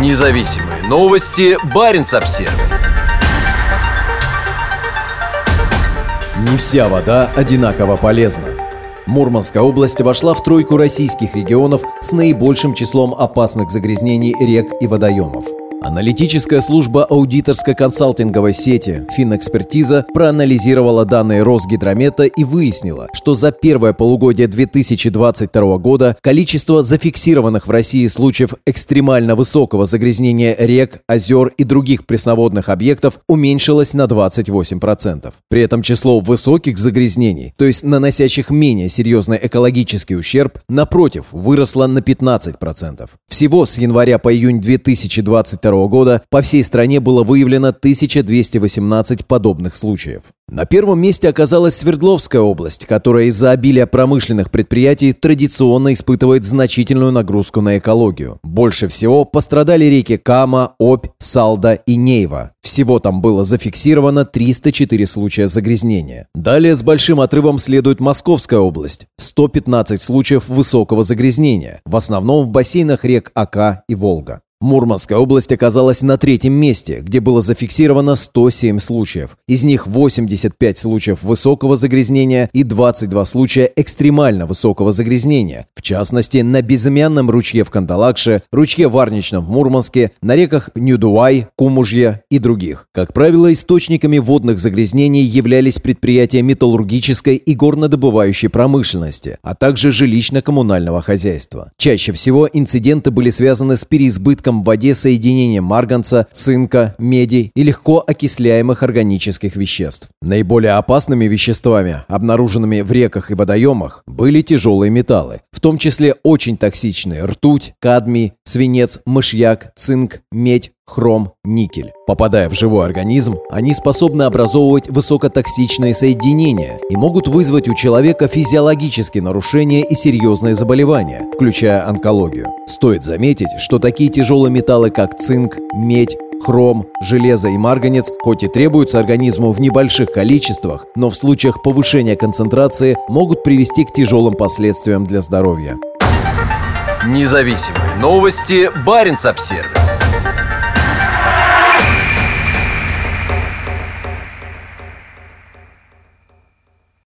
Независимые новости. Барин обсерва Не вся вода одинаково полезна. Мурманская область вошла в тройку российских регионов с наибольшим числом опасных загрязнений рек и водоемов – Аналитическая служба аудиторско-консалтинговой сети «Финэкспертиза» проанализировала данные Росгидромета и выяснила, что за первое полугодие 2022 года количество зафиксированных в России случаев экстремально высокого загрязнения рек, озер и других пресноводных объектов уменьшилось на 28%. При этом число высоких загрязнений, то есть наносящих менее серьезный экологический ущерб, напротив, выросло на 15%. Всего с января по июнь 2022 года по всей стране было выявлено 1218 подобных случаев. На первом месте оказалась Свердловская область, которая из-за обилия промышленных предприятий традиционно испытывает значительную нагрузку на экологию. Больше всего пострадали реки Кама, Обь, Салда и Нейва. Всего там было зафиксировано 304 случая загрязнения. Далее с большим отрывом следует Московская область. 115 случаев высокого загрязнения, в основном в бассейнах рек Ака и Волга. Мурманская область оказалась на третьем месте, где было зафиксировано 107 случаев. Из них 85 случаев высокого загрязнения и 22 случая экстремально высокого загрязнения. Частности, на безымянном ручье в Кандалакше, ручье Варничном в Мурманске, на реках Нюдуай, Кумужья и других. Как правило, источниками водных загрязнений являлись предприятия металлургической и горнодобывающей промышленности, а также жилищно-коммунального хозяйства. Чаще всего инциденты были связаны с переизбытком в воде соединения марганца, цинка, меди и легко окисляемых органических веществ. Наиболее опасными веществами, обнаруженными в реках и водоемах, были тяжелые металлы, в том числе очень токсичные ртуть, кадмий, свинец, мышьяк, цинк, медь, хром, никель. Попадая в живой организм, они способны образовывать высокотоксичные соединения и могут вызвать у человека физиологические нарушения и серьезные заболевания, включая онкологию. Стоит заметить, что такие тяжелые металлы, как цинк, медь, хром, железо и марганец хоть и требуются организму в небольших количествах, но в случаях повышения концентрации могут привести к тяжелым последствиям для здоровья. Независимые новости. Барин обсервис